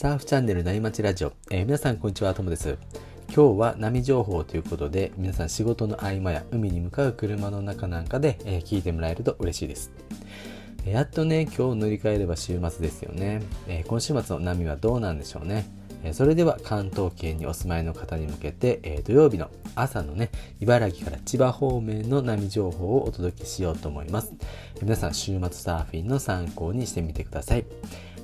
サーフチャンネルなりまちラジオ、えー、皆さんこんにちはともです。今日は波情報ということで皆さん仕事の合間や海に向かう車の中なんかで、えー、聞いてもらえると嬉しいです。やっとね今日乗り換えれば週末ですよね、えー、今週末の波はどうなんでしょうね。それでは関東圏にお住まいの方に向けて、え土曜日の朝のね、茨城から千葉方面の波情報をお届けしようと思います。皆さん、週末サーフィンの参考にしてみてください。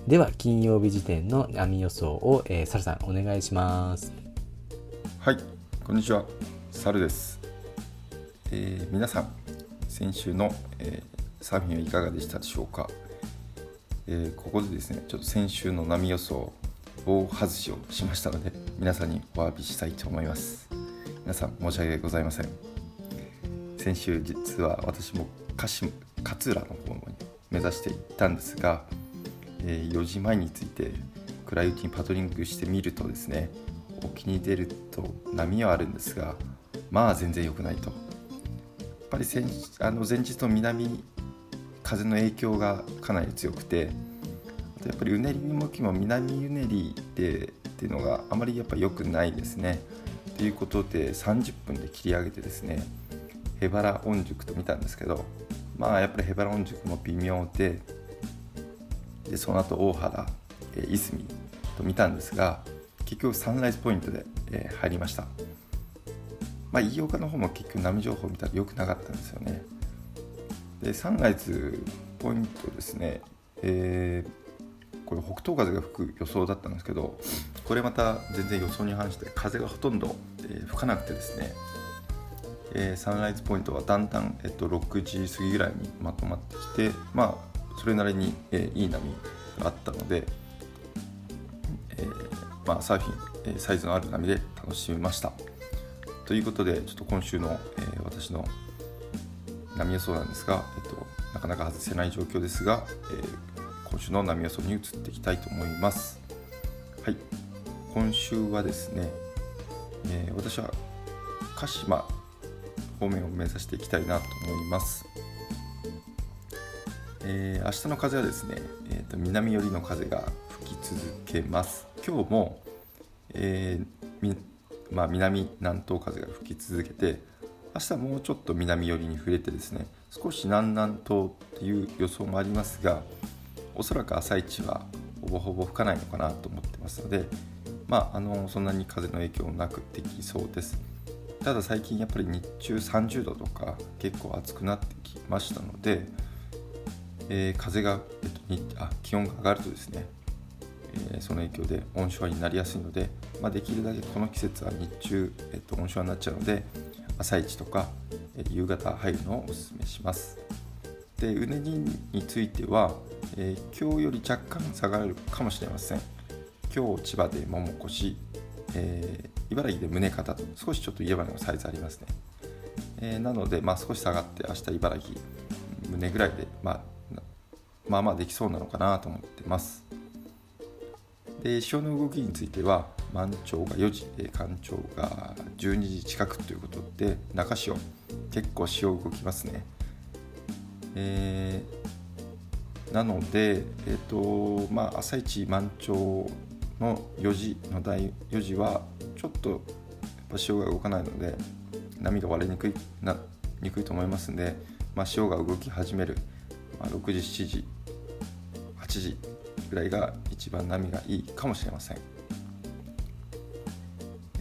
では、金曜日時点の波予想を、えー、サルさん、お願いします。はい、こんにちは。サルです。えー、皆さん、先週の、えー、サーフィンはいかがでしたでしょうか、えここでですね、ちょっと先週の波予想大外しをしましたので皆さんにお詫びしたいと思います皆さん申し訳ございません先週実は私も鹿島勝浦の方に目指していったんですが、え、4時前について暗いうちにパトリングしてみるとですね沖に出ると波はあるんですがまあ全然良くないとやっぱり先あの前日の南風の影響がかなり強くてあとやっぱりうねり向きも南うねりでっていうのがあまりやっぱ良くないですね。ということで30分で切り上げてですねヘバラ御宿と見たんですけどまあやっぱりヘバラ御宿も微妙ででその後大原、えー、いすみと見たんですが結局サンライズポイントで、えー、入りました。まあ飯岡の方も結局波情報見たら良くなかったんですよね。でサンライズポイントですね、えーこれ北東風が吹く予想だったんですけどこれまた全然予想に反して風がほとんど、え吹かなくてですね、えー、サンライズポイントはだんだん、えっと、6時過ぎぐらいにまとまってきてまあそれなりに、えー、いい波があったので、えー、まあ、サーフィン、え、サイズのある波で楽しみましたということでちょっと今週の、え、私の波予想なんですが、えっと、なかなか外せない状況ですが、えー今週の波予想に移っていきたいと思います。はい、今週はですね、え、私は鹿島方面を目指していきたいなと思います。えー、明日の風はですね、えーと、南寄りの風が吹き続けます。今日も、えーまあ、南南東風が吹き続けて明日はもうちょっと南寄りに触れてですね少し南南東っていう予想もありますがおそらく朝一はほぼほぼ吹かないのかなと思ってますので、まあ、あのそんなに風の影響なくできそうです。ただ最近やっぱり日中30度とか結構暑くなってきましたので、えー、風が、えっと、あ気温が上がるとですね、えー、その影響で温床になりやすいので、まあ、できるだけこの季節は日中、えっと、温床になっちゃうので朝一とか、えー、夕方入るのをおすすめします。でうねりについては、えー、今日より若干下がるかもしれません今日千葉で桃越、えー、茨城で宗像と少しちょっと茨城のサイズありますね、えー、なので、まあ、少し下がって明日茨城胸ぐらいで、まあ、まあまあできそうなのかなと思ってます。で潮の動きについては満潮が4時干潮が12時近くということで中潮結構潮動きますね。えー、なので、えーとまあ、朝一満潮の4時の第4時はちょっとやっぱ潮が動かないので波が割れにくいなにくいと思いますので、まあ、潮が動き始める、まあ、6時7時8時ぐらいが一番波がいいかもしれません、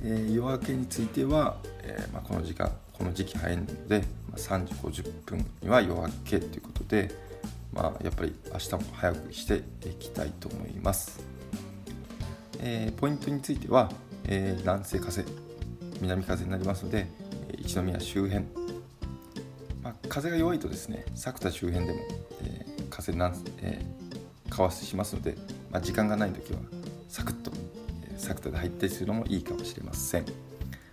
えー、夜明けについては、えーまあ、この時間この時期早いので、まあ、3時50分には夜明けということで、まあ、やっぱり明日も早くしていきたいと思います。えー、ポイントについては、えー、南西風、南風になりますので、一宮周辺、まあ、風が弱いとですね、作田周辺でも、えー、風南、えー、かわしますので、まあ、時間がない時はサクッと、えー、作田で入ったりするのもいいかもしれません。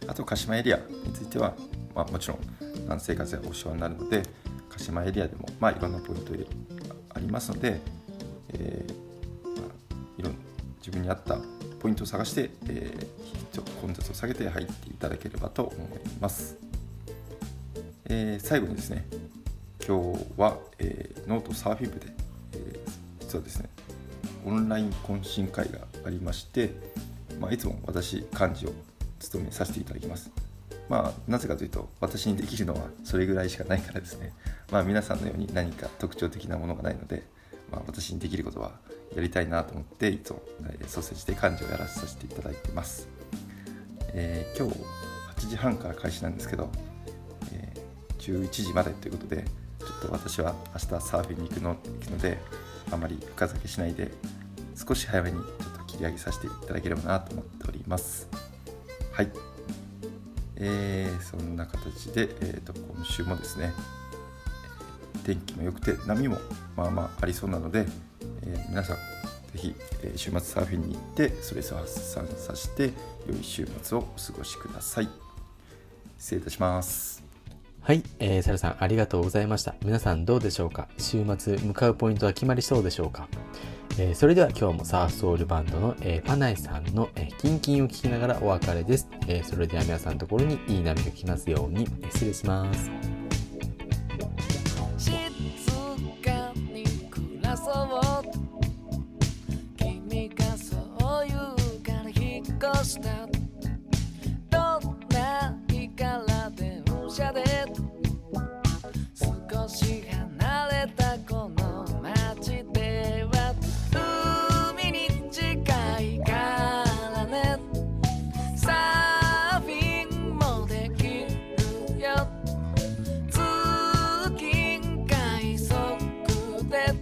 あと鹿島エリアについては、まあ、もちろん南西風がお世話になるので鹿島エリアでも、まあ、いろんなポイントありますので、えーまあ、いろん自分に合ったポイントを探して、えー、混雑を下げて入っていただければと思います、えー、最後にですね今日は、えー、ノートサーフィン部で、実はですねオンライン懇親会がありまして、まあ、いつも私幹事を務めさせていただきます。まあなぜかというと私にできるのはそれぐらいしかないからですね。まあ皆さんのように何か特徴的なものがないので、まあ、私にできることはやりたいなと思っていつも率先して幹事をやらさせていただいてます。えー、今日8時半から開始なんですけど、えー、11時までということでちょっと私は明日サーフィンに行くの行くのであまり深酒しないで少し早めにちょっと切り上げさせていただければなと思っております。はい。えー、そんな形で、えーと、今週もですね天気も良くて波もまあまあありそうなので、えー、皆さんぜひ、え週末サーフィンに行ってストレスを発散させて良い週末をお過ごしください。失礼いたします。はい、えー、サルさんありがとうございました。皆さんどうでしょうか？週末向かうポイントは決まりそうでしょうか？えー、それでは今日もサーソウルバンドの、えー、パナイさんの、えー、キンキンを聞きながらお別れです、えー、それでは皆さんのところにいい波が来ますように、失礼します。静かに暮らそう。したどんな日から電車で that